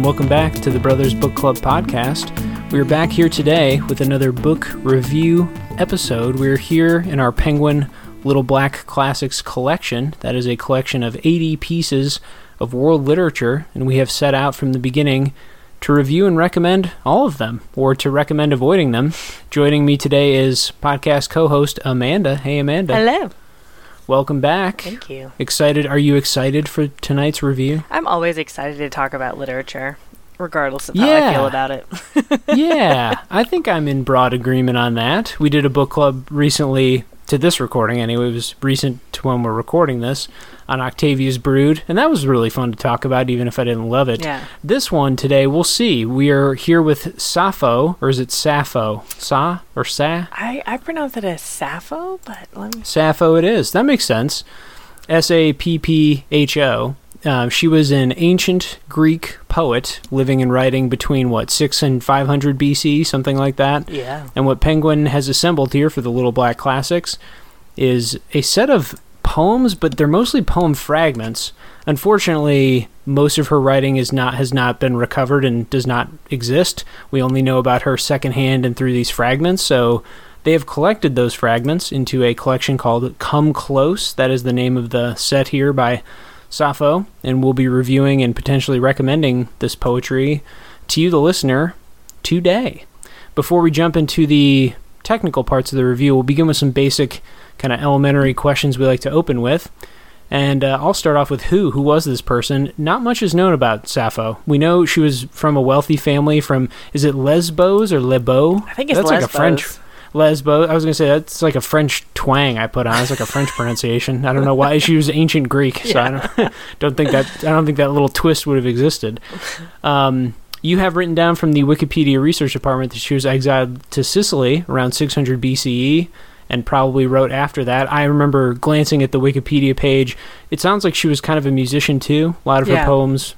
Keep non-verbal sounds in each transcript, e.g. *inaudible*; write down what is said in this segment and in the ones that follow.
and welcome back to the Brothers Book Club podcast. We are back here today with another book review episode. We're here in our Penguin Little Black Classics collection. That is a collection of 80 pieces of world literature, and we have set out from the beginning to review and recommend all of them, or to recommend avoiding them. Joining me today is podcast co host Amanda. Hey, Amanda. Hello. Welcome back. Thank you. Excited? Are you excited for tonight's review? I'm always excited to talk about literature, regardless of how I feel about it. *laughs* yeah, I think I'm in broad agreement on that. We did a book club recently to this recording anyway. It was recent to when we're recording this on Octavia's Brood, and that was really fun to talk about, even if I didn't love it. yeah. This one today, we'll see. We are here with Sappho, or is it Sappho? Sa or Sa? I, I pronounce it as Sappho, but let me. Sappho it is. That makes sense. S A P P H O. Uh, she was an ancient Greek poet living and writing between, what, 6 and 500 BC, something like that. Yeah. And what Penguin has assembled here for the Little Black Classics is a set of poems, but they're mostly poem fragments. Unfortunately, most of her writing is not has not been recovered and does not exist. We only know about her secondhand and through these fragments. So they have collected those fragments into a collection called Come Close. That is the name of the set here by Sappho, and we'll be reviewing and potentially recommending this poetry to you, the listener, today. Before we jump into the technical parts of the review, we'll begin with some basic, kind of elementary questions we like to open with. And uh, I'll start off with who. Who was this person? Not much is known about Sappho. We know she was from a wealthy family from, is it Lesbos or Lebeau? I think it's That's Lesbos. like a French Lesbos. I was going to say that's like a French twang I put on. It's like a French pronunciation. I don't know why. She was ancient Greek, so I don't, *laughs* don't think that I don't think that little twist would have existed. Um, you have written down from the Wikipedia research department that she was exiled to Sicily around 600 BCE and probably wrote after that. I remember glancing at the Wikipedia page. It sounds like she was kind of a musician too. A lot of her poems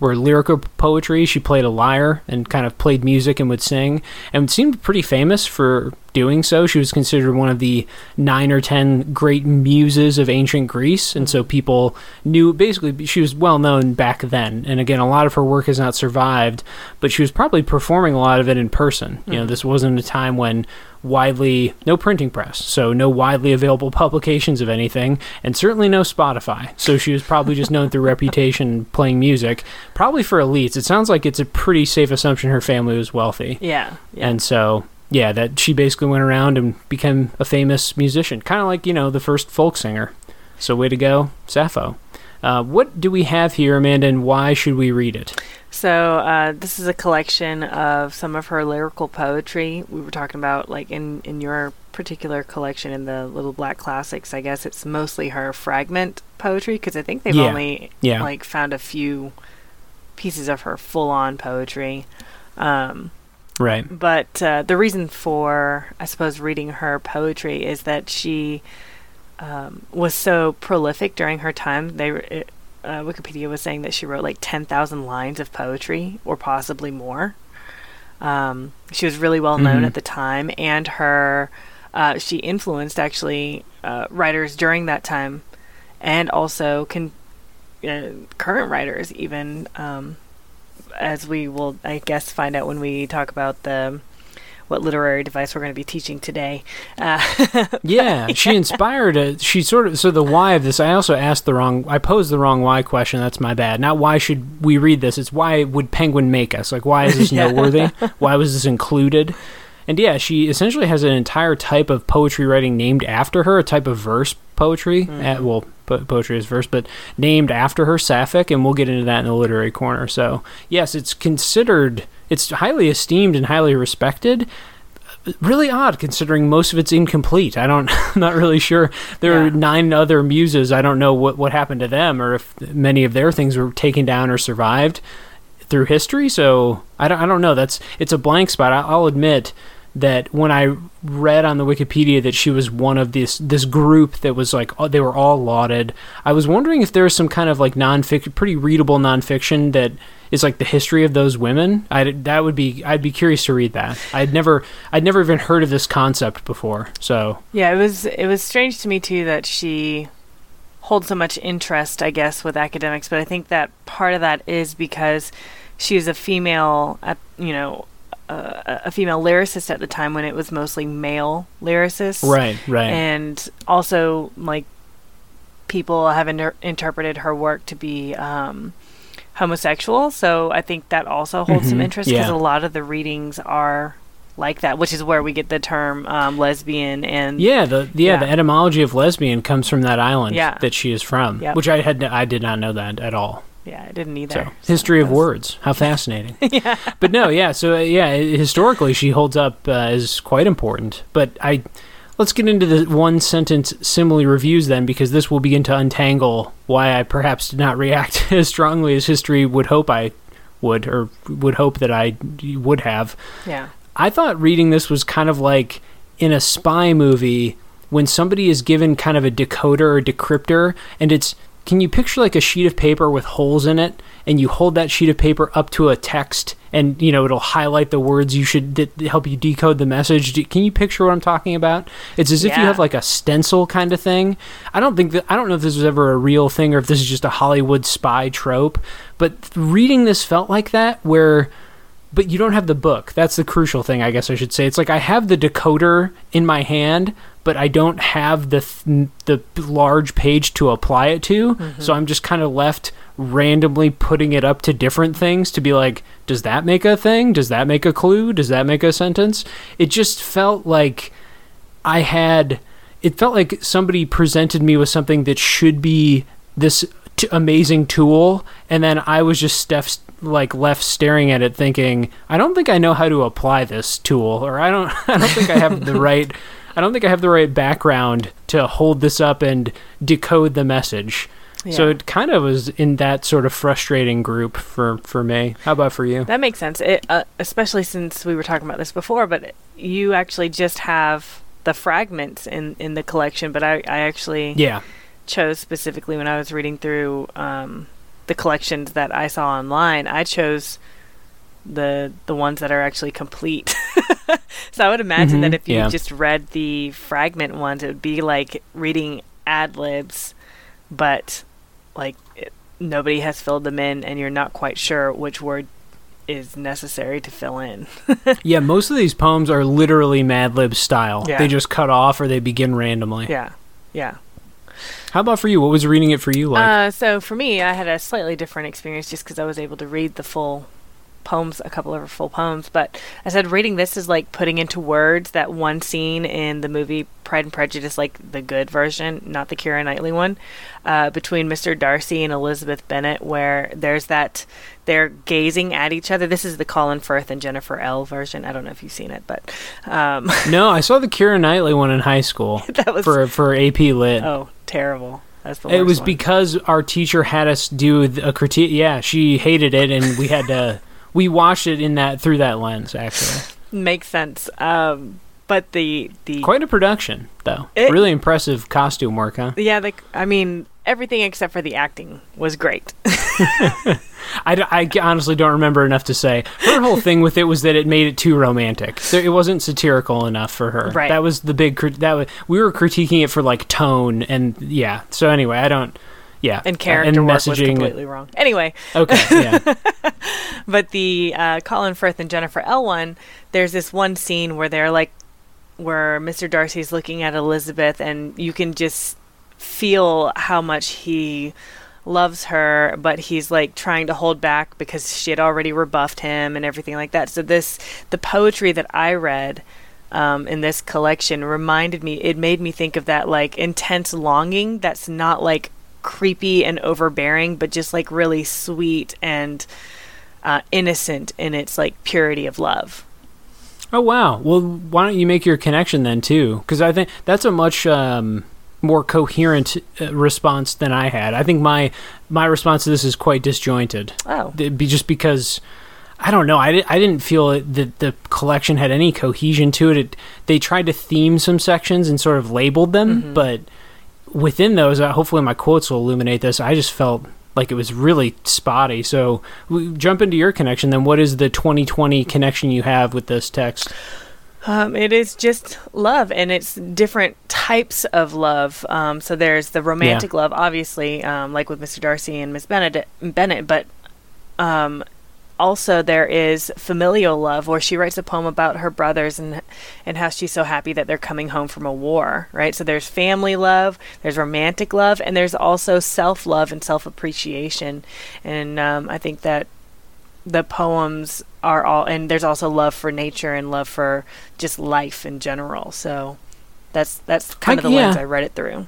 were lyrical poetry. She played a lyre and kind of played music and would sing and seemed pretty famous for doing so. She was considered one of the nine or ten great muses of ancient Greece, and so people knew basically she was well known back then. And again, a lot of her work has not survived, but she was probably performing a lot of it in person. You know, mm-hmm. this wasn't a time when widely no printing press so no widely available publications of anything and certainly no spotify so she was probably just known through *laughs* reputation playing music probably for elites it sounds like it's a pretty safe assumption her family was wealthy Yeah. yeah. and so yeah that she basically went around and became a famous musician kind of like you know the first folk singer so way to go sappho uh, what do we have here amanda and why should we read it So uh, this is a collection of some of her lyrical poetry. We were talking about like in in your particular collection in the Little Black Classics. I guess it's mostly her fragment poetry because I think they've Yeah. only yeah like found a few pieces of her full on poetry. Um, right but uh, the reason for I suppose reading her poetry is that she um, was so prolific during her time. They it, uh, Wikipedia was saying that she wrote like ten thousand lines of poetry, or possibly more. Um, she was really well known Mhm. at the time, and her uh, she influenced actually uh, writers during that time, and also con- uh, current writers even. Um, as we will, I guess, find out when we talk about the what literary device we're going to be teaching today. Uh, *laughs* Yeah, she inspired a. She sort of. So the why of this, I also asked the wrong. I posed the wrong why question. That's my bad. Not why should we read this. It's why would Penguin make us? Like why is this *laughs* Yeah. noteworthy? Why was this included? And yeah, she essentially has an entire type of poetry writing named after her, a type of verse poetry. Uh, well, po- poetry is verse, but named after her, Sapphic, and we'll get into that in the literary corner. So yes, it's considered. It's highly esteemed and highly respected really odd considering most of it's incomplete. I don't, I'm *laughs* not really sure. There are nine other muses. I don't know what, what happened to them or if many of their things were taken down or survived through history. So I don't, I don't know. That's, it's a blank spot. I, I'll admit that when I read on the Wikipedia that she was one of this this group that was like oh, they were all lauded, I was wondering if there was some kind of like nonfiction, pretty readable nonfiction that is like the history of those women. I that would be I'd be curious to read that. I'd never I'd never even heard of this concept before. So Yeah, it was it was strange to me too that she holds so much interest, I guess, with academics. But I think that part of that is because she was a female, you know, a female lyricist at the time when it was mostly male lyricists. Right, right. And also, like, people have inter- interpreted her work to be um, homosexual. So I think that also holds some Mhm, interest because yeah. a lot of the readings are like that, which is where we get the term um, lesbian and yeah, the yeah, Yeah. the etymology of lesbian comes from that island Yeah. that she is from, Yep. which I had I did not know that at all. Yeah, I didn't either. So, So history of words, how fascinating. *laughs* yeah. But no, yeah. So uh, yeah, historically she holds up uh, as quite important. But I let's get into the one sentence simile reviews then, because this will begin to untangle why I perhaps did not react *laughs* as strongly as history would hope I would, or would hope that I would have. Yeah. I thought reading this was kind of like in a spy movie when somebody is given kind of a decoder or decryptor and it's can you picture like a sheet of paper with holes in it and you hold that sheet of paper up to a text and you know it'll highlight the words you should that help you decode the message Do- can you picture what i'm talking about it's as if you have like a stencil kind of thing i don't think that i don't know if this was ever a real thing or if this is just a hollywood spy trope but reading this felt like that where but you don't have the book. That's the crucial thing, I guess I should say. It's like I have the decoder in my hand, but I don't have the th- the large page to apply it to. Mm-hmm. So I'm just kind of left randomly putting it up to different things to be like, does that make a thing? Does that make a clue? Does that make a sentence? It just felt like I had it felt like somebody presented me with something that should be this t- amazing tool and then I was just stuff like left staring at it thinking I don't think I know how to apply this tool or I don't *laughs* I don't think I have the *laughs* right I don't think I have the right background to hold this up and decode the message. So it kind of was in that sort of frustrating group for for me. How about for you? That makes sense. It, uh, especially since we were talking about this before, but you actually just have the fragments in, in the collection. But I, I actually Yeah. chose specifically when I was reading through um, the collections that I saw online. I chose the the ones that are actually complete. *laughs* so I would imagine Mhm, that if you yeah. just read the fragment ones, it would be like reading ad libs, but like it, nobody has filled them in, and you're not quite sure which word is necessary to fill in. *laughs* Yeah, most of these poems are literally Mad Lib style. Yeah. They just cut off or they begin randomly. yeah, yeah. How about for you? What was reading it for you like? Uh, so for me, I had a slightly different experience just because I was able to read the full poems, a couple of her full poems. But I said reading this is like putting into words that one scene in the movie Pride and Prejudice, like the good version, not the Keira Knightley one, uh, between Mr. Darcy and Elizabeth Bennet, where there's that they're gazing at each other. This is the Colin Firth and Jennifer Ehle version. I don't know if you've seen it, but um, *laughs* no, I saw the Keira Knightley one in high school *laughs* that was for for AP Lit. oh terrible. That's it was one. because our teacher had us do a critique. Yeah, she hated it, and we had to. *laughs* We watched it in that through that lens. Actually, *laughs* makes sense. Um, but the the quite a production, though. It- really impressive costume work, huh? Yeah, like I mean, everything except for the acting was great. *laughs* *laughs* I, I honestly don't remember enough to say. Her whole thing with it was that it made it too romantic. So it wasn't satirical enough for her. Right. That was the big. That was we were critiquing it for like tone and yeah. So anyway, I don't. Yeah. and Uh, character work was messaging. completely wrong. Anyway, Okay. Yeah. *laughs* but the uh, Colin Firth and Jennifer Ehle one, there's this one scene where they're like, where Mr. Darcy's looking at Elizabeth, and you can just feel how much he loves her, but he's like trying to hold back because she had already rebuffed him and everything like that. So this, the poetry that I read. Um, in this collection reminded me it made me think of that like intense longing that's not like creepy and overbearing but just like really sweet and uh, innocent in its like purity of love Oh wow. Well, why don't you make your connection then too? Because I think that's a much um, more coherent uh, response than I had. I think my my response to this is quite disjointed. oh It'd be just because I don't know. I, di- I didn't feel it, that the collection had any cohesion to it. it. They tried to theme some sections and sort of labeled them, but within those, uh, hopefully my quotes will illuminate this. I just felt like it was really spotty. So we jump into your connection. Then, what is the 2020 connection you have with this text? Um, it is just love, and it's different types of love. Um, so there's the romantic love, obviously, um, like with Mr. Darcy and Miss Bennet, Bennet, but um, also there is familial love where she writes a poem about her brothers and and how she's so happy that they're coming home from a war right? So there's family love there's romantic love and there's also self-love and self-appreciation. And um, i think that the poems are all and there's also love for nature and love for just life in general. So that's that's kind I- of the lens i read it through.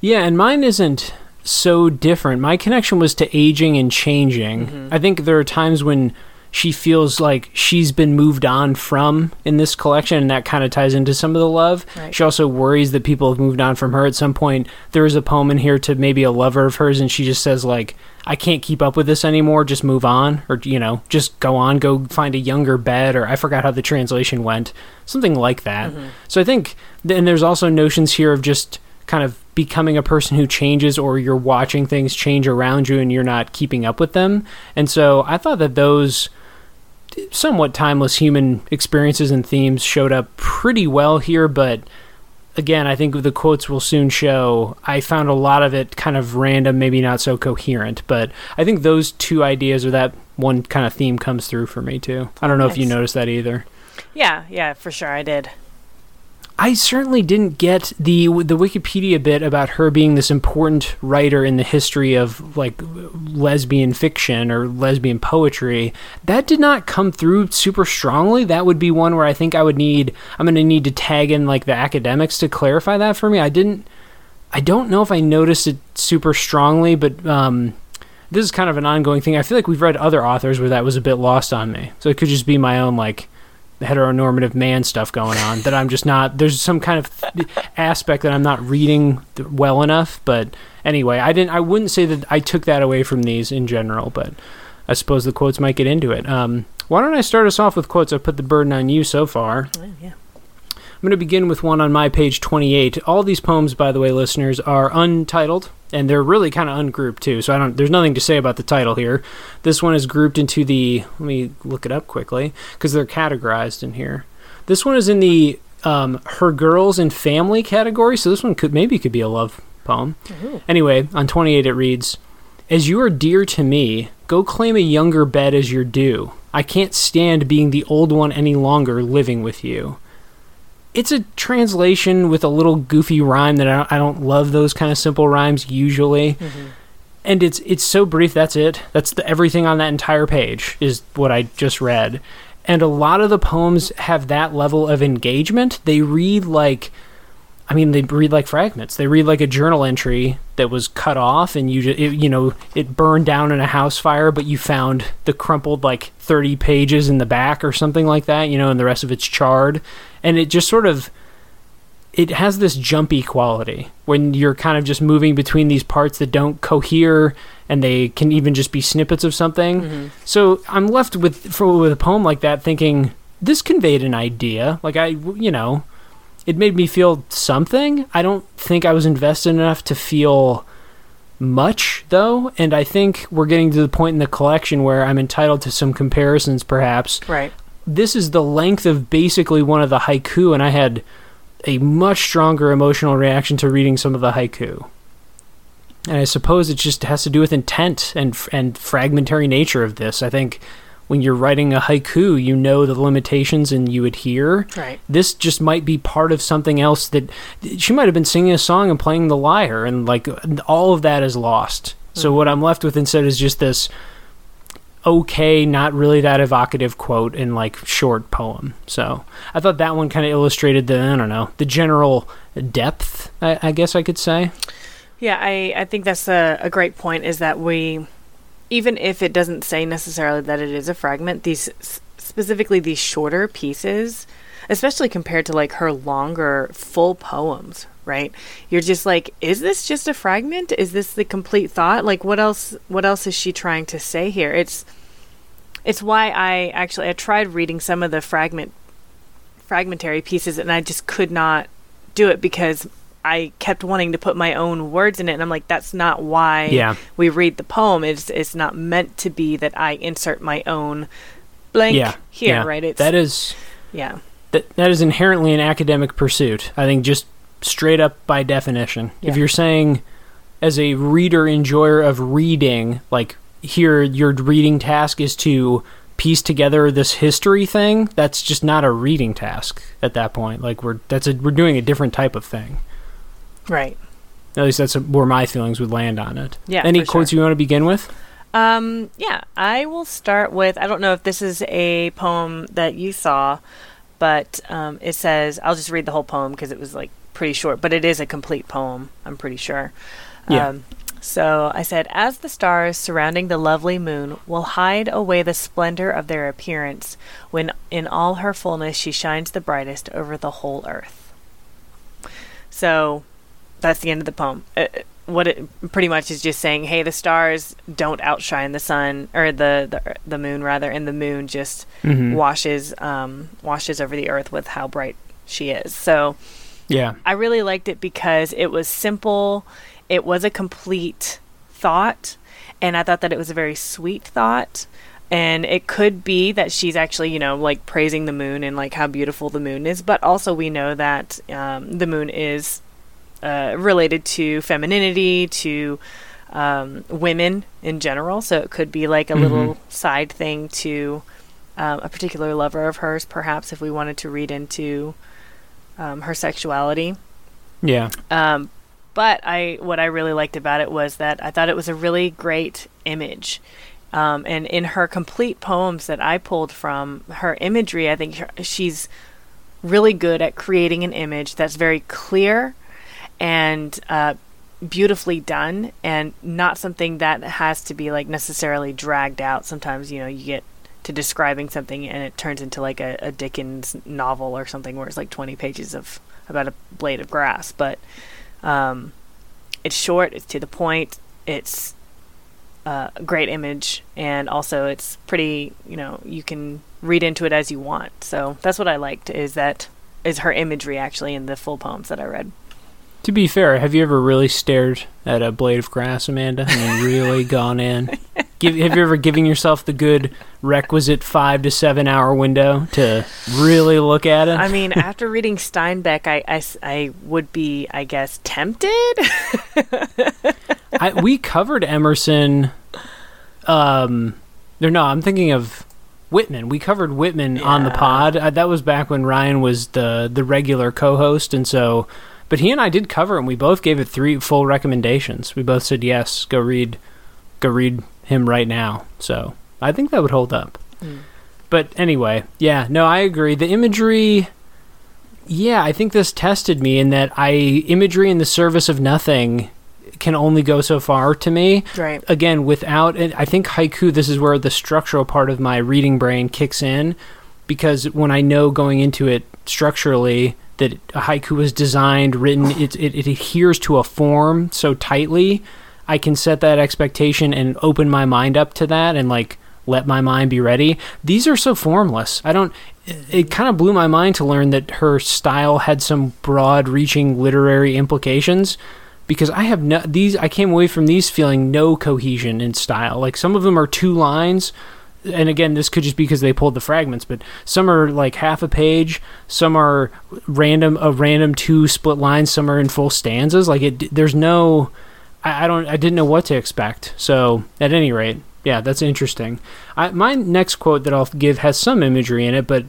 Yeah, and mine isn't so different. My connection was to aging and changing. Mhm. I think there are times when she feels like she's been moved on from in this collection, and that kind of ties into some of the love. Right. She also worries that people have moved on from her at some point. There is a poem in here to maybe a lover of hers, and she just says, like, I can't keep up with this anymore, just move on, or, you know, just go on, go find a younger bed, or I forgot how the translation went. Something like that. Mhm. So I think, and there's also notions here of just kind of becoming a person who changes or you're watching things change around you and you're not keeping up with them. And so I thought that those somewhat timeless human experiences and themes showed up pretty well here, but again, I think the quotes will soon show. I found a lot of it kind of random, maybe not so coherent, but I think those two ideas or that one kind of theme comes through for me too. I don't know if you noticed that either. yeah yeah for sure i did I certainly didn't get the the Wikipedia bit about her being this important writer in the history of like lesbian fiction or lesbian poetry. That did not come through super strongly. That would be one where I think I would need I'm going to need to tag in like the academics to clarify that for me. I didn't I don't know if I noticed it super strongly, but um this is kind of an ongoing thing. I feel like we've read other authors where that was a bit lost on me. So it could just be my own like heteronormative man stuff going on that I'm just not there's some kind of th- aspect that I'm not reading th- well enough but anyway I didn't I wouldn't say that I took that away from these in general but I suppose the quotes might get into it. Um, why don't I start us off with quotes? I put the burden on you so far. Oh, yeah I'm going to begin with one on my page 28. All these poems, by the way, listeners, are untitled, and they're really kind of ungrouped too. So I don't. There's nothing to say about the title here. This one is grouped into the. Let me look it up quickly because they're categorized in here. This one is in the um, her girls and family category. So this one could maybe could be a love poem. Ooh. Anyway, on 28 it reads, "As you are dear to me, go claim a younger bed as your due. I can't stand being the old one any longer living with you." It's a translation with a little goofy rhyme that I don't, I don't love those kind of simple rhymes usually. Mhm. And it's it's so brief. That's it. That's the, everything on that entire page is what I just read. And a lot of the poems have that level of engagement. They read like I mean, they read like fragments. They read like a journal entry that was cut off, and you just, it, you know, it burned down in a house fire, but you found the crumpled like thirty pages in the back or something like that, you know, and the rest of it's charred, and it just sort of, it has this jumpy quality when you're kind of just moving between these parts that don't cohere, and they can even just be snippets of something. Mhm. So I'm left with for, with a poem like that, thinking this conveyed an idea. Like I, you know, it made me feel something. I don't think I was invested enough to feel much though, and I think we're getting to the point in the collection where I'm entitled to some comparisons, perhaps. right This is the length of basically one of the haiku, and I had a much stronger emotional reaction to reading some of the haiku. And I suppose it just has to do with intent and and fragmentary nature of this. I think when you're writing a haiku, you know the limitations and you adhere. right This just might be part of something else that she might have been singing a song and playing the lyre, and like all of that is lost. So Mhm. what I'm left with instead is just this okay, not really that evocative quote in like short poem. So I thought that one kind of illustrated the I don't know the general depth. I, I guess I could say. Yeah, I, I think that's a, a great point is that we, even if it doesn't say necessarily that it is a fragment, these specifically these shorter pieces, especially compared to like her longer full poems, right? You're just like, is this just a fragment? Is this the complete thought? Like what else what else is she trying to say here? It's it's why I actually I tried reading some of the fragment fragmentary pieces and I just could not do it because I kept wanting to put my own words in it and I'm like that's not why Yeah. we read the poem it's it's not meant to be that I insert my own blank Yeah. here yeah. right it's that is yeah that that is inherently an academic pursuit. I think just straight up by definition. If you're saying as a reader enjoyer of reading, like here your reading task is to piece together this history thing, that's just not a reading task at that point. Like we're that's a we're doing a different type of thing. Right. At least that's where my feelings would land on it. Yeah. Any quotes sure. you want to begin with? Um, yeah, I will start with I don't know if this is a poem that you saw, but um, it says I'll just read the whole poem because it was like pretty short, but it is a complete poem, I'm pretty sure. Yeah. Um, so I said, As the stars surrounding the lovely moon will hide away the splendor of their appearance, when in all her fullness she shines the brightest over the whole earth. So that's the end of the poem. Uh, what it pretty much is just saying, hey, the stars don't outshine the sun or the the, the moon rather, and the moon just Mhm. washes um, washes over the earth with how bright she is. So Yeah. I really liked it because it was simple, it was a complete thought, and I thought that it was a very sweet thought. And it could be that she's actually, you know, like praising the moon and like how beautiful the moon is, but also we know that um, the moon is uh, related to femininity, to um, women in general. So it could be like a little side thing to um, a particular lover of hers, perhaps, if we wanted to read into um, her sexuality. Yeah. Um, but I, what I really liked about it was that I thought it was a really great image. Um, and in her complete poems that I pulled from her imagery, I think she's really good at creating an image that's very clear and uh, beautifully done, and not something that has to be like necessarily dragged out. Sometimes you know you get to describing something and it turns into like a, a Dickens novel or something where it's like 20 pages of about a blade of grass, but um, it's short, it's to the point, it's uh, a great image, and also it's pretty. You know, you can read into it as you want. So that's what I liked. Is that is her imagery actually in the full poems that I read. To be fair, have you ever really stared at a blade of grass, Amanda, and really gone in? *laughs* Give, have you ever given yourself the good requisite five to seven hour window to really look at it? I mean, after reading Steinbeck, I I would be, I guess, tempted. *laughs* I, we covered Emerson. Um, or no, I'm thinking of Whitman. We covered Whitman on the pod. Uh, that was back when Ryan was the the regular co-host, and so. But he and I did cover, it, and we both gave it three full recommendations. We both said yes, go read, go read him right now. So I think that would hold up. Mm. But anyway, yeah, no, I agree. The imagery, yeah, I think this tested me in that I imagery in the service of nothing can only go so far to me. right. Again, without, and I think haiku. This is where the structural part of my reading brain kicks in, because when I know going into it structurally that a haiku was designed, written, it, it, it adheres to a form so tightly. I can set that expectation and open my mind up to that and like let my mind be ready. These are so formless. I don't it, kind of blew my mind to learn that her style had some broad reaching literary implications because I have no these I came away from these feeling no cohesion in style. Like some of them are two lines and again this could just be because they pulled the fragments but some are like half a page some are random a random two split lines some are in full stanzas like it there's no I, I don't I didn't know what to expect. So at any rate, yeah, that's interesting. I, my next quote that I'll give has some imagery in it, but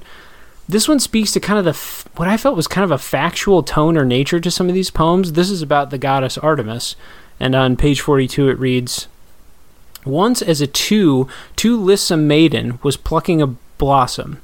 this one speaks to kind of the f- what I felt was kind of a factual tone or nature to some of these poems. This is about the goddess Artemis, and on page forty-two it reads. Once as a two, too lissome maiden was plucking a blossom.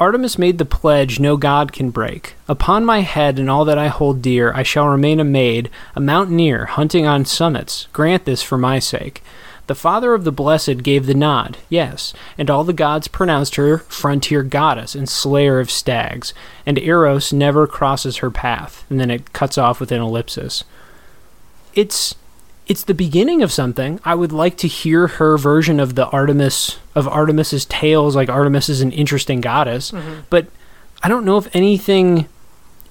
Artemis made the pledge no god can break. Upon my head and all that I hold dear, I shall remain a maid, a mountaineer, hunting on summits. Grant this for my sake. The Father of the Blessed gave the nod, yes, and all the gods pronounced her frontier goddess and slayer of stags, and Eros never crosses her path. And then it cuts off with an ellipsis. It's it's the beginning of something. I would like to hear her version of the Artemis of Artemis's tales. Like Artemis is an interesting goddess, mm-hmm. but I don't know if anything.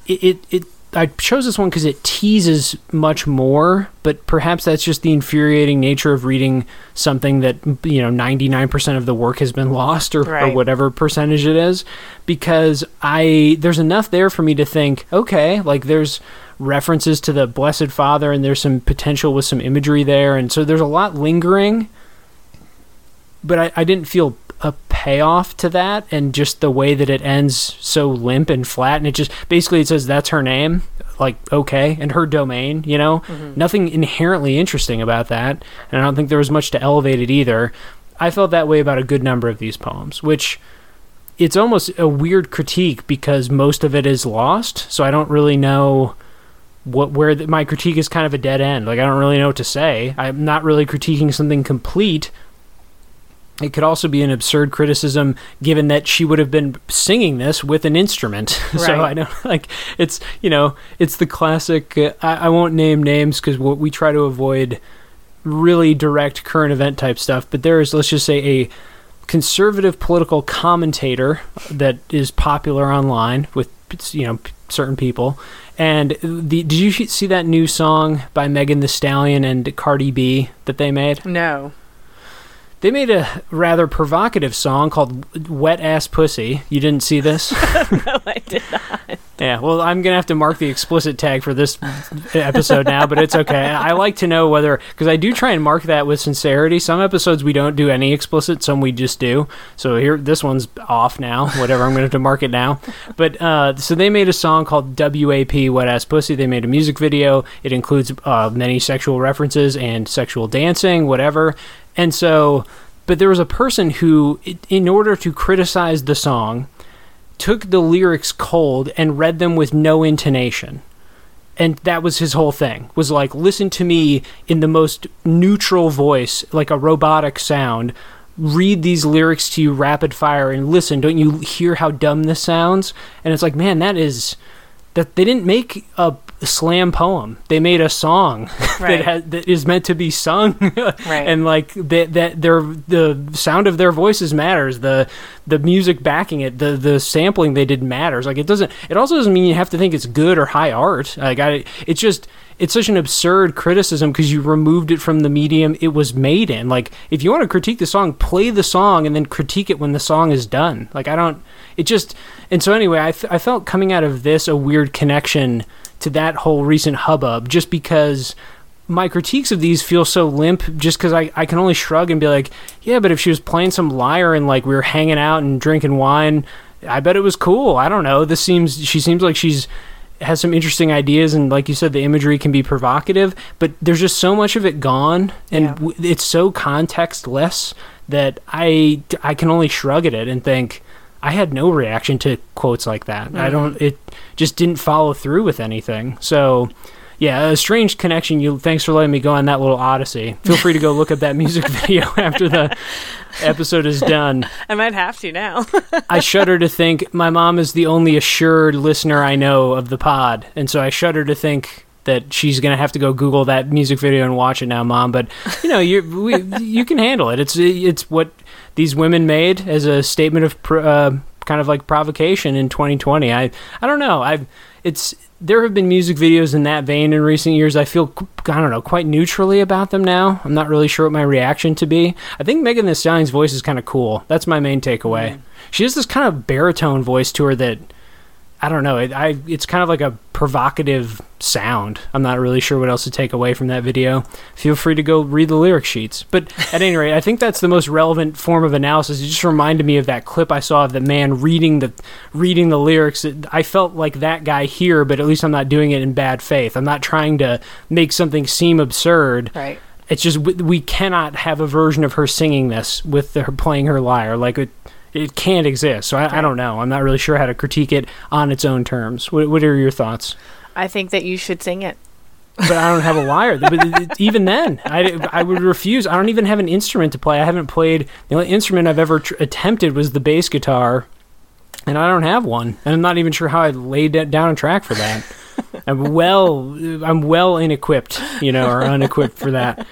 It it, it I chose this one because it teases much more, but perhaps that's just the infuriating nature of reading something that you know ninety nine percent of the work has been lost or, or whatever percentage it is. Because I there's enough there for me to think, okay, like there's references to the Blessed Father, and there's some potential with some imagery there, and so there's a lot lingering. but I, I didn't feel a payoff to that and just the way that it ends so limp and flat. And it just basically it says that's her name like okay and her domain you know? Mm-hmm. Nothing inherently interesting about that and i don't think there was much to elevate it either. I felt that way about a good number of these poems which it's almost a weird critique because most of it is lost. So i don't really know what where the, my critique is kind of a dead end like i don't really know what to say i'm not really critiquing something complete it could also be an absurd criticism given that she would have been singing this with an instrument. *laughs* so I don't *laughs* like it's you know it's the classic. Uh, I, I won't name names because we try to avoid really direct current event type stuff. But there is let's just say a conservative political commentator that is popular online with you know certain people. And the did you see that new song by Megan Thee Stallion and Cardi B that they made? No. They made a rather provocative song called Wet Ass Pussy. You didn't see this? *laughs* no, I did not. yeah, well, I'm going to have to mark the explicit tag for this episode now, but it's okay. I like to know whether, because I do try and mark that with sincerity. Some episodes we don't do any explicit, some we just do. So here, this one's off now. Whatever, I'm going to have to mark it now. But uh, so they made a song called WAP Wet Ass Pussy. They made a music video. It includes uh, many sexual references and sexual dancing, whatever. And so, but there was a person who, in order to criticize the song, took the lyrics cold and read them with no intonation. And that was his whole thing. Was like, listen to me in the most neutral voice, like a robotic sound. Read these lyrics to you rapid fire and listen. Don't you hear how dumb this sounds? And it's like, man, that is that they didn't make a slam poem. They made a song *laughs* Right. that has, that is meant to be sung, *laughs* Right. and like that that their the sound of their voices matters. The the music backing it, the the sampling they did matters. Like it doesn't. It also doesn't mean you have to think it's good or high art. Like I, it's just it's such an absurd criticism because you removed it from the medium it was made in. Like if you want to critique the song, play the song and then critique it when the song is done. Like I don't. It just and so anyway, I, felt coming out of this a weird connection to that whole recent hubbub just because my critiques of these feel so limp just because I, I can only shrug and be like, yeah, but if she was playing some lyre and like we were hanging out and drinking wine, I bet it was cool. I don't know. This seems, she seems like she's has some interesting ideas and like you said the imagery can be provocative but there's just so much of it gone and Yeah. w- it's so contextless that i i can only shrug at it and think i had no reaction to quotes like that i mm-hmm. don't it just didn't follow through with anything so yeah, a strange connection. You thanks for letting me go on that little odyssey. Feel free to go look at that music *laughs* video after the episode is done. *laughs* I might have to now. *laughs* I shudder to think my mom is the only assured listener I know of the pod, and so I shudder to think that she's gonna have to go Google that music video and watch it now, mom. But you know, you we, you can handle it. It's it's what these women made as a statement of uh, kind of like provocation in 2020. I I don't know. I've it's there have been music videos in that vein in recent years. I feel I don't know quite neutrally about them now. I'm not really sure what my reaction to be. I think Megan Thee Stallion's voice is kind of cool. That's my main takeaway. Mm-hmm. She has this kind of baritone voice to her that I don't know. It, I it's kind of like a provocative sound. I'm not really sure what else to take away from that video. Feel free to go read the lyric sheets. But at any rate, I think that's the most relevant form of analysis. It just reminded me of that clip I saw of the man reading the reading the lyrics. I felt like that guy here, but at least I'm not doing it in bad faith. I'm not trying to make something seem absurd. right. It's just we, cannot have a version of her singing this with her playing her lyre. Like it, it can't exist. So I, I don't know. I'm not really sure how to critique it on its own terms. What, what are your thoughts? I think that you should sing it. But I don't have a lyre. But even then, I, I would refuse. I don't even have an instrument to play. I haven't played. The only instrument I've ever tr- attempted was the bass guitar, and I don't have one. And I'm not even sure how I laid that down a track for that. I'm well, I'm well inequipped, you know, or unequipped for that.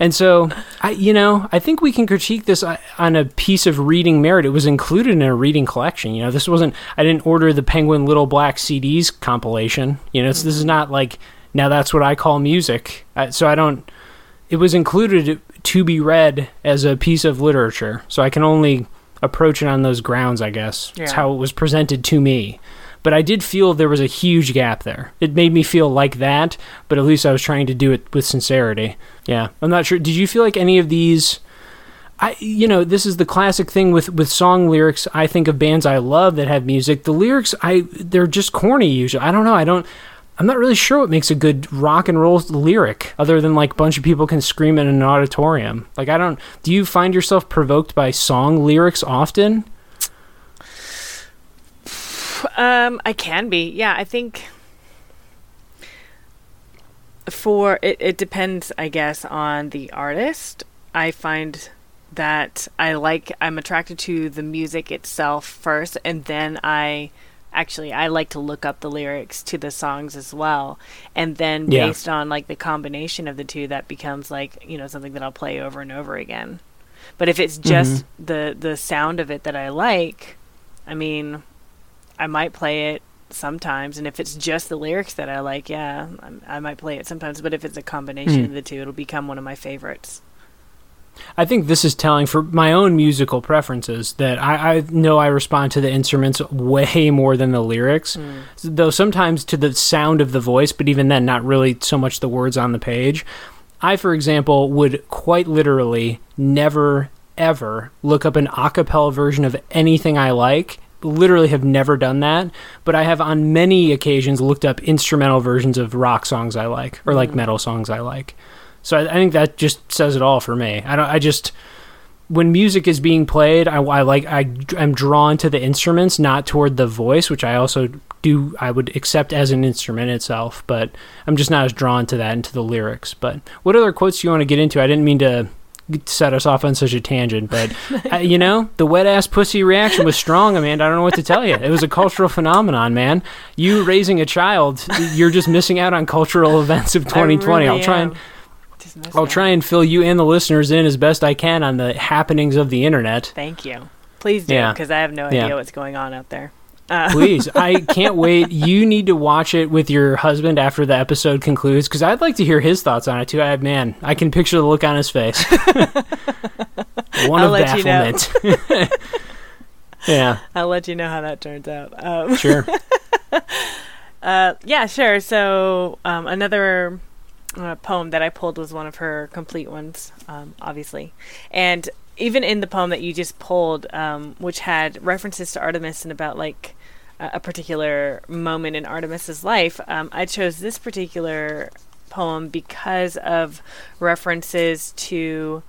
And so, I, you know, I think we can critique this uh, on a piece of reading merit. It was included in a reading collection. You know, this wasn't. I didn't order the Penguin Little Black CDs compilation. You know, it's, this is not like now that's what I call music. I, so I don't. It was included to be read as a piece of literature. So I can only approach it on those grounds. I guess it's how it was presented to me. But I did feel there was a huge gap there. It made me feel like that, but at least I was trying to do it with sincerity. Yeah, I'm not sure. Did you feel like any of these? I you know this is the classic thing with with song lyrics. I think of bands I love that have music. The lyrics I they're just corny usually. I don't know. I don't. I'm not really sure what makes a good rock and roll lyric other than like a bunch of people can scream in an auditorium. Like I don't. Do you find yourself provoked by song lyrics often? Um, I can be. Yeah, I think for it, it depends, I guess, on the artist. I find that I like I'm attracted to the music itself first and then I actually I like to look up the lyrics to the songs as well. And then Yeah. based on like the combination of the two that becomes like, you know, something that I'll play over and over again. But if it's just the the sound of it that I like, I mean, I might play it sometimes, and if it's just the lyrics that I like, yeah, I'm, I might play it sometimes. But if it's a combination Mm. of the two, it'll become one of my favorites. I think this is telling for my own musical preferences that I, I know I respond to the instruments way more than the lyrics, though sometimes to the sound of the voice, but even then, not really so much the words on the page. I, for example, would quite literally never, ever look up an a cappella version of anything I like. Literally have never done that, but I have on many occasions looked up instrumental versions of rock songs I like or like mm. metal songs I like. So I, I think that just says it all for me. I don't. I just when music is being played, I, I like I am drawn to the instruments, not toward the voice, which I also do. I would accept as an instrument itself, but I'm just not as drawn to that and to the lyrics. But what other quotes do you want to get into? I didn't mean to set us off on such a tangent, but *laughs* uh, you know, the wet ass pussy reaction was strong, Amanda. I don't know what to tell you. It was a cultural phenomenon, man. You raising a child, you're just missing out on cultural events of 2020. really I'll try am. and I'll try and fill you and the listeners in as best I can on the happenings of the internet. Thank you. Please do, Yeah. because I have no Yeah. idea what's going on out there. Uh, Please, I can't wait. You need to watch it with your husband after the episode concludes because I'd like to hear his thoughts on it too. I have, man, I can picture the look on his face. *laughs* One I'll of let you know. bafflement. *laughs* yeah, I'll let you know how that turns out. Um, sure. *laughs* Uh, yeah, sure. So um, another uh, poem that I pulled was one of her complete ones, um, obviously, and even in the poem that you just pulled, um, which had references to Artemis and about like a particular moment in Artemis's life, um, I chose this particular poem because of references to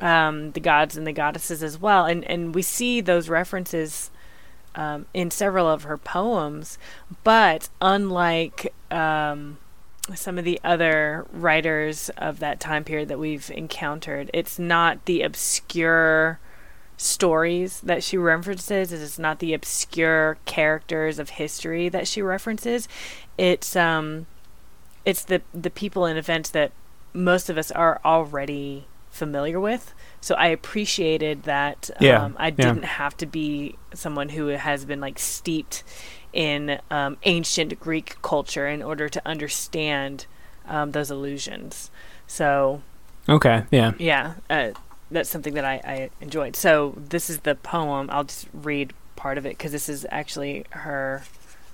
um, the gods and the goddesses as well, and and we see those references um, in several of her poems, but unlike um, some of the other writers of that time period that we've encountered, it's not the obscure stories that she references. It's not the obscure characters of history that she references. It's um, it's the the people and events that most of us are already familiar with. So I appreciated that Yeah, um, I didn't have to be someone who has been like steeped in um, ancient Greek culture in order to understand um, those illusions. So Okay, yeah. yeah, uh, that's something that I, I enjoyed. So this is the poem. I'll just read part of it because this is actually her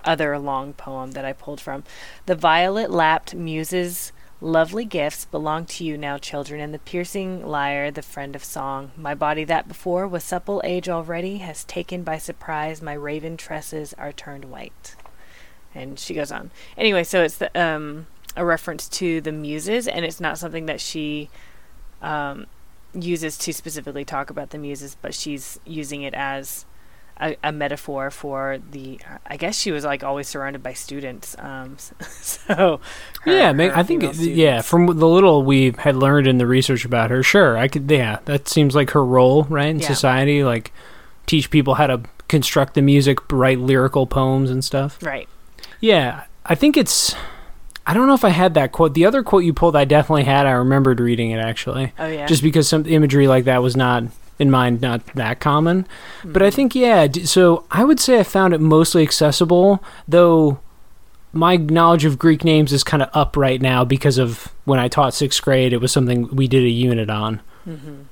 other long poem that I pulled from. The violet lapped muses. Lovely gifts belong to you now, children, and the piercing lyre, the friend of song. My body that before was supple age already has taken by surprise. My raven tresses are turned white. And she goes on. Anyway, so it's the um a reference to the muses, and it's not something that she um, uses to specifically talk about the muses, but she's using it as a, a metaphor for the. I guess she was like always surrounded by students. Um, *laughs* so her- yeah, her I think it- yeah. students. From the little we had learned in the research about her, sure, I could. Yeah, that seems like her role, right, in Yeah. society. Like teach people how to construct the music, write lyrical poems and stuff. right. Yeah, I think it's. I don't know if I had that quote. The other quote you pulled, I definitely had. I remembered reading it actually, Oh yeah. just because some imagery like that was not in mind, not that common. But Mm-hmm. I think yeah. So I would say I found it mostly accessible, though. My knowledge of Greek names is kind of up right now because of when I taught sixth grade. It was something we did a unit on. hmm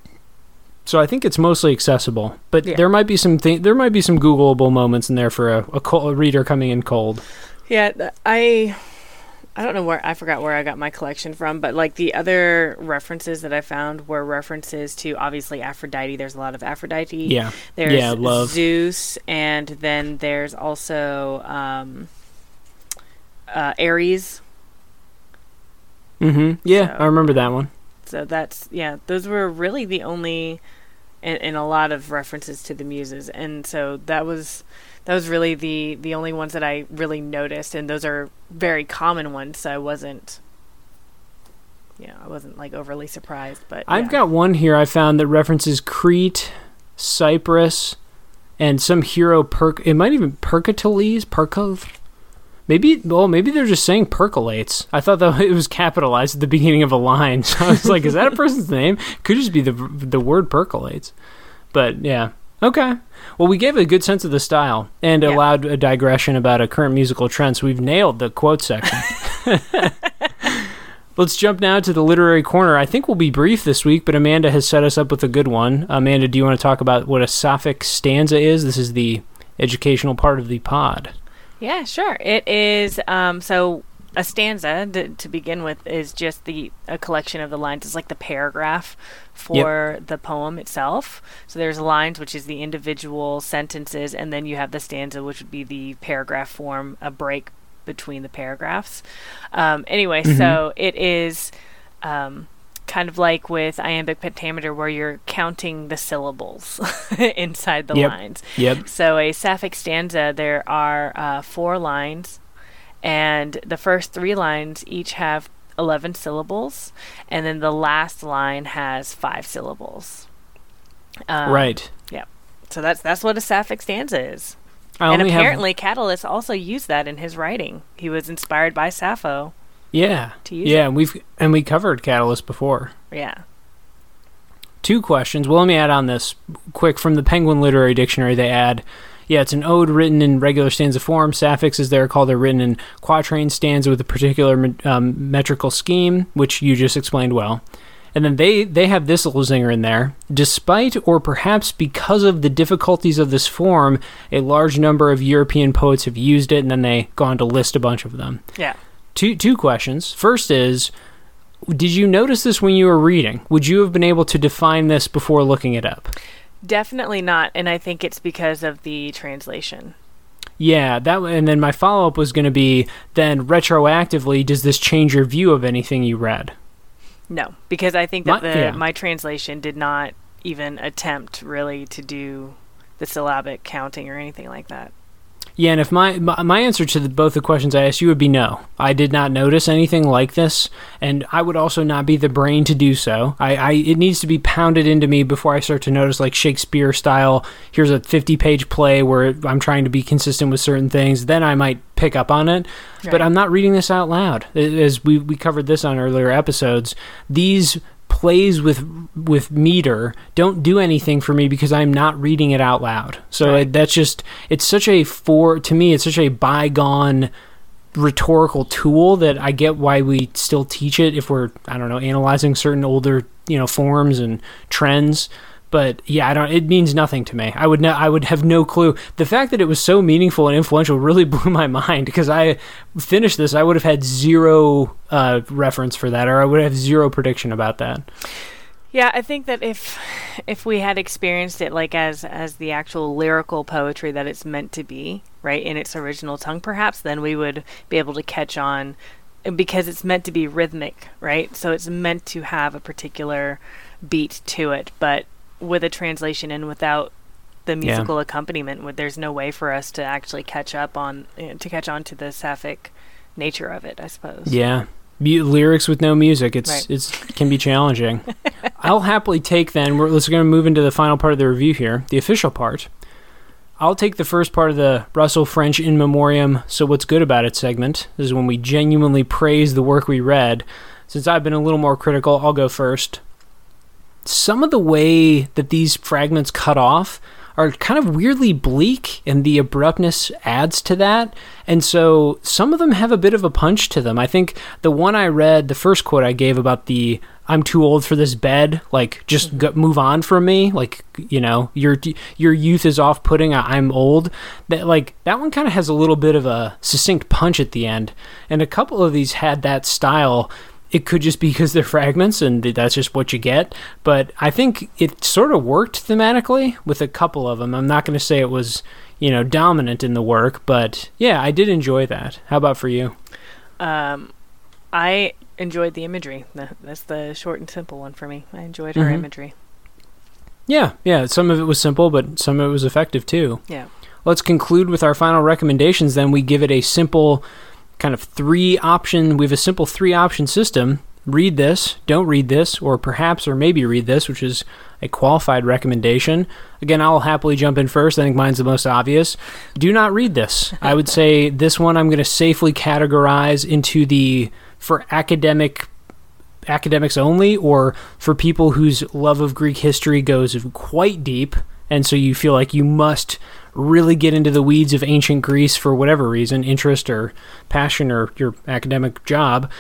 So I think it's mostly accessible, but Yeah. there might be some th- there might be some Googleable moments in there for a, a, a reader coming in cold. Yeah, I I don't know where I forgot where I got my collection from, but like the other references that I found were references to obviously Aphrodite. There's a lot of Aphrodite. Yeah. There's Yeah, love. Zeus, and then there's also um, uh, Ares. Mm-hmm. Yeah, So- I remember that one. So that's yeah. Those were really the only, and, and a lot of references to the muses, and so that was that was really the the only ones that I really noticed, and those are very common ones. So I wasn't, you know, I wasn't like overly surprised. But I've yeah. got one here I found that references Crete, Cyprus, and some hero perk. It might even Percatoles, Percov. Maybe, well, maybe they're just saying percolates. I thought that *laughs* it was capitalized at the beginning of a line, *laughs* so I was like, "Is that a person's name?" Could just be the the word percolates. But yeah, okay. Well, we gave a good sense of the style and Yeah. allowed a digression about a current musical trend. So we've nailed the quote section. *laughs* Let's jump now to the literary corner. I think we'll be brief this week, but Amanda has set us up with a good one. Amanda, do you want to talk about what a Sapphic stanza is? This is the educational part of the pod. Yeah, sure. It is um, so a stanza to, to begin with is just the a collection of the lines. It's like the paragraph for the poem itself. So there's lines, which is the individual sentences, and then you have the stanza, which would be the paragraph form, a break between the paragraphs. Um, anyway, so it is. Um, Kind of like with iambic pentameter, where you're counting the syllables *laughs* inside the Yep. lines. Yep. So a sapphic stanza, there are uh, four lines, and the first three lines each have 11 syllables, and then the last line has five syllables. Um, right. Yeah. So that's that's what a sapphic stanza is. I and have- apparently, Catullus also used that in his writing. He was inspired by Sappho yeah. to use Yeah, and we've and we covered Catullus before. Yeah. Two questions. Well, let me add on this quick from the Penguin Literary Dictionary. They add, yeah, it's an ode written in regular stanza form. Sapphics, there called, they're written in quatrain stanza with a particular um, metrical scheme, which you just explained well. And then they they have this little zinger in there. Despite or perhaps because of the difficulties of this form, a large number of European poets have used it, and then they go on to list a bunch of them Yeah. two two questions. First is did you notice this when you were reading? Would you have been able to define this before looking it up? Definitely not. And I think it's because of the translation. Yeah, that and then my follow-up was going to be then retroactively does this change your view of anything you read? No, because I think that My- the yeah. my translation did not even attempt really to do the syllabic counting or anything like that. Yeah, and if my my, answer to the, both the questions I asked you would be no. I did not notice anything like this, and I would also not be the brain to do so. I, I it needs to be pounded into me before I start to notice like Shakespeare style. Here's a 50 page play where I'm trying to be consistent with certain things. Then I might pick up on it, but I'm not reading this out loud. As we we covered this on earlier episodes, these plays with with meter don't do anything for me because I'm not reading it out loud. So Right. it, that's just it's such a for to me it's such a bygone rhetorical tool that I get why we still teach it if we're I don't know analyzing certain older you know forms and trends. But yeah, I don't. It means nothing to me. I would no, I would have no clue. The fact that it was so meaningful and influential really *laughs* blew my mind because I finished this. I would have had zero uh, reference for that, or I would have zero prediction about that. Yeah, I think that if if we had experienced it like as as the actual lyrical poetry that it's meant to be, right, in its original tongue perhaps, then we would be able to catch on because it's meant to be rhythmic, right? So it's meant to have a particular beat to it, but with a translation and without the musical accompaniment, with- there's no way for us to actually catch up on eh, to catch on to the sapphic nature of it, I suppose. Yeah. Mu- lyrics with no music, it's Right. it's can be challenging. *laughs* I'll happily take then. We're let's going to move into the final part of the review here, the official part. I'll take the first part of the Russell French in memoriam. So what's good about it segment this is when we genuinely praise the work we read. Since I've been a little more critical, I'll go first. Some of the way that these fragments cut off are kind of weirdly bleak, and the abruptness adds to that. And so some of them have a bit of a punch to them. I think the one I read, the first quote I gave about the I'm too old for this bed. Like, just Mm-hmm. go, move on from me. Like, you know, your your youth is off putting. I'm old. That like that one kind of has a little bit of a succinct punch at the end, and a couple of these had that style. It could just be because they're fragments, and that's just what you get. But I think it sort of worked thematically with a couple of them. I'm not going to say it was you know dominant in the work, but yeah, I did enjoy that. How about for you? Um, I enjoyed the imagery. That's the short and simple one for me. I enjoyed her Mhm. imagery. Yeah, yeah. Some of it was simple, but some of it was effective too. Yeah. Let's conclude with our final recommendations. Then we give it a simple kind of three option. We have a simple three option system. Read this, don't read this, or perhaps or maybe read this, which is a qualified recommendation. Again, I'll happily jump in first. I think mine's the most obvious. Do not read this. I would say this one I'm going to safely categorize into the for academic academics only or for people whose love of Greek history goes quite deep and so you feel like you must really get into the weeds of ancient Greece for whatever reason, interest or passion or your academic job.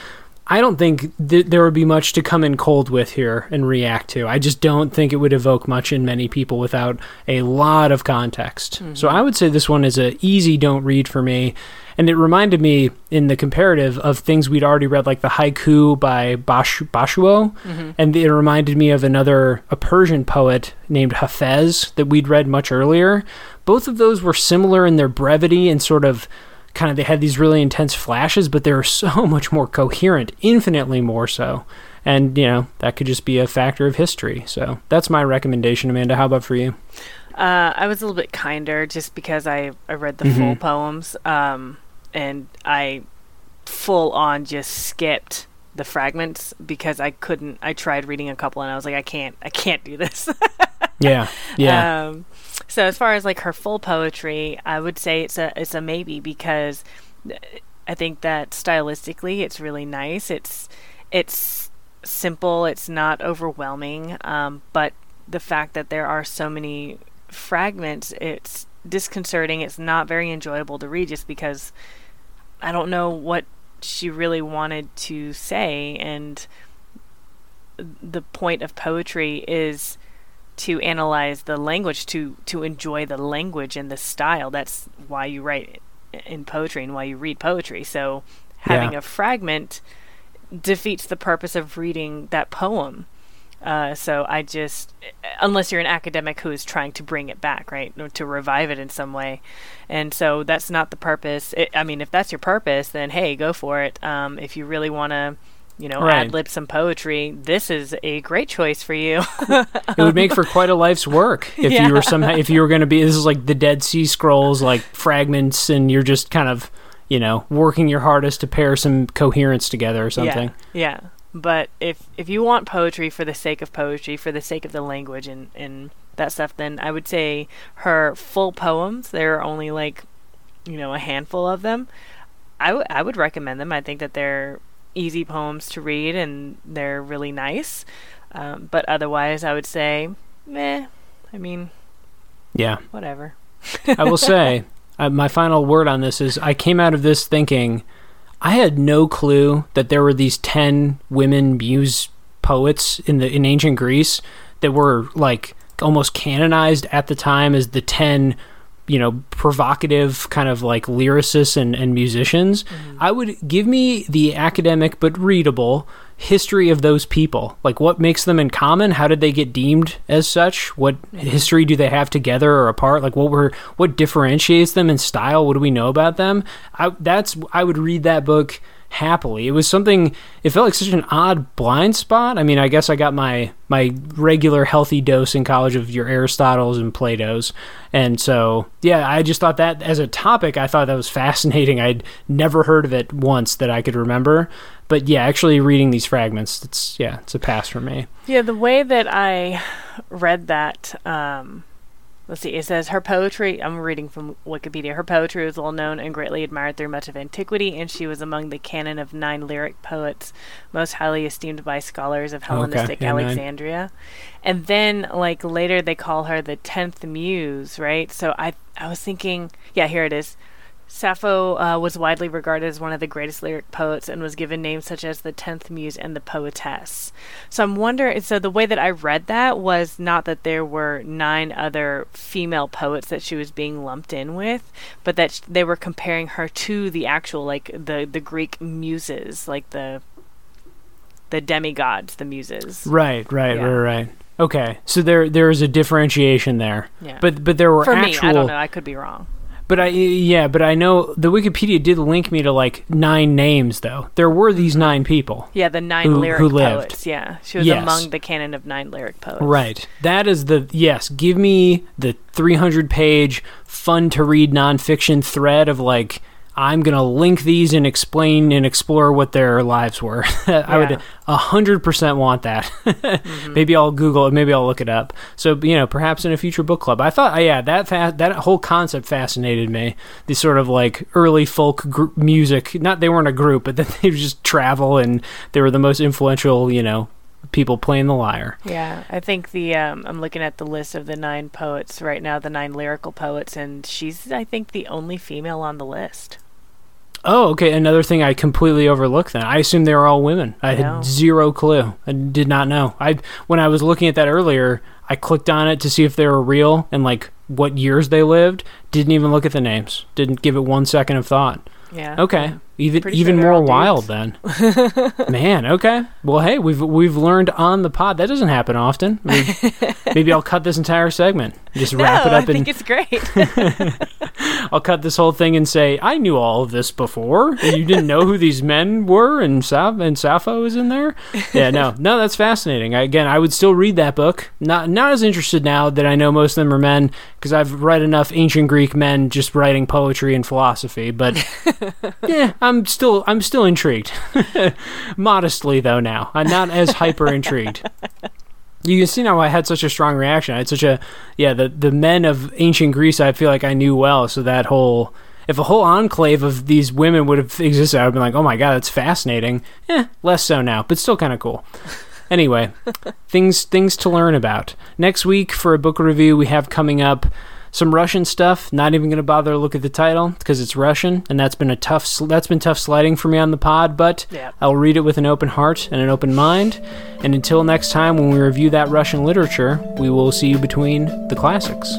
I don't think th- there would be much to come in cold with here and react to. I just don't think it would evoke much in many people without a lot of context. So mm-hmm. I would say this one is a easy don't read for me. And it reminded me in the comparative of things we'd already read, like the haiku by Bash- Basho, mm-hmm. and it reminded me of another a Persian poet named Hafez that we'd read much earlier. Both of those were similar in their brevity and sort of kind of they had these really intense flashes, but they were *laughs* so much more coherent, infinitely more so. And you know that could just be a factor of history. So that's my recommendation, Amanda. How about for you? Uh, I was a little bit kinder just because I, I read the full poems, um, and I full on just skipped the fragments because I couldn't. I tried reading a couple and I was like, I can't, I can't do this. *laughs* Yeah, yeah, Um, so as far as like her full poetry, I would say it's a it's a maybe because uh, I think that stylistically it's really nice. It's it's simple. It's not overwhelming. Um, but the fact that there are so many fragments, it's disconcerting. It's not very enjoyable to read just because I don't know what she really wanted to say and the point of poetry is to analyze the language to to enjoy the language and the style. That's why you write in poetry and why you read poetry. So having Yeah. a fragment defeats the purpose of reading that poem uh, so I just, unless you're an academic who is trying to bring it back, right, to revive it in some way, and so that's not the purpose. It, I mean, if that's your purpose, then hey, go for it. Um, if you really want to, you know, Right. ad lib some poetry, this is a great choice for you. it would make for *laughs* quite a life's work if you were somehow if you were going to be. This is like the Dead Sea Scrolls, like fragments, and you're just kind of you know working your hardest to pair some coherence together or something. Yeah, yeah. But if if you want poetry for the sake of poetry, for the sake of the language and and that stuff, then I would say her full poems. There are only like, you know, a handful of them. I would I would recommend them. I think that they're easy poems to read and they're really nice. Um, but otherwise, I would say, meh. I mean, Yeah. whatever. I will *laughs* say, uh, my final word on this is I came out of this thinking I had no clue that there were these 10 women muse poets in the in ancient Greece that were like almost canonized at the time as the 10 you know provocative kind of like lyricists and, and musicians mm-hmm. i would give me the academic but readable history of those people. Like what makes them in common? How did they get deemed as such? What history do they have together or apart? Like what were what differentiates them in style? What do we know about them? I, that's i would read that book happily. It was something it felt like such an odd blind spot. I mean i guess i got my my regular healthy dose in college of your aristotle's and plato's. And so yeah i just thought that as a topic i thought that was fascinating. *laughs* I'd never heard of it once that i could remember. But yeah actually reading these fragments it's yeah it's a pass for me. Yeah, the way that I read that, um, let's see, it says her poetry, I'm reading from Wikipedia, her poetry was well known and greatly admired through much of antiquity, and she was among the canon of nine lyric poets, most highly esteemed by scholars of Hellenistic yeah, nine. Alexandria. And then, like, later they call her the tenth muse, right? So I, I was thinking, yeah, here it is. Sappho uh, was widely regarded as one of the greatest lyric poets and was given names such as the tenth muse and the poetess. So I'm wondering. So the way that I read that was not that there were nine other female poets that she was being lumped in with, but that sh- they were comparing her to the actual like the the Greek muses, like the the demigods, the muses. Right, right, Yeah. right, right. Okay, so there there is a differentiation there. Yeah. But but there were For actual. me, I don't know. I could be wrong. But I yeah, but I know the Wikipedia did link me to like nine names though. There were these mm-hmm. nine people. Yeah, the nine Who- lyric who lived. poets. Yeah, she was Yes. among the canon of nine lyric poets. Right. That is the yes. Give me the 300 page fun to read nonfiction thread of like I'm gonna link these and explain and explore what their lives were. *laughs* I would a hundred percent want that. *laughs* Maybe I'll Google it. Maybe I'll look it up. So you know, perhaps in a future book club. I thought, yeah, that fa- that whole concept fascinated me. The sort of like early folk gr- music. Not they weren't a group, but *laughs* then they just travel and they were the most influential. You know, people playing the lyre. Yeah, I think the um, I'm looking at the list of the nine poets right now, the nine lyrical poets, and she's I think the only female on the list. Oh, okay. Another thing I completely overlooked. Then I assumed they were all women. I No. had zero clue. I did not know. I when I was looking at that earlier, I clicked on it to see if they were real and like what years they lived. Didn't even look at the names. Didn't give it one second of thought. Yeah. Okay, even Pretty even sure more wild then. *laughs* Man, okay. Well, hey, we've we've learned on the pod that doesn't happen often. Maybe, *laughs* maybe I'll cut this entire segment. Just wrap no, it up I and think it's great. *laughs* I'll cut this whole thing and say I knew all of this before. And you didn't know who *laughs* these men were, and Saf- and Sappho is in there. Yeah, no, no, that's fascinating. I, again, I would still read that book. Not not as interested now that I know most of them are men because I've read enough ancient Greek men just writing poetry and philosophy. But *laughs* yeah, I'm still I'm still intrigued. *laughs* Modestly though, now I'm not as hyper intrigued. You can see now I had such a strong reaction. I had such a yeah, the the men of ancient Greece I feel like I knew well, so that whole if a whole enclave of these women would have existed, I would have been like, oh my god, that's fascinating. Eh, less so now, but still kind of cool. *laughs* Anyway, things things to learn about. Next week for a book review, we have coming up some Russian stuff. Not even going to bother to look at the title because it's Russian, and that's been a tough sl- that's been tough sliding for me on the pod. But Yeah. I'll read it with an open heart and an open mind. And until next time, when we review that Russian literature, we will see you between the classics.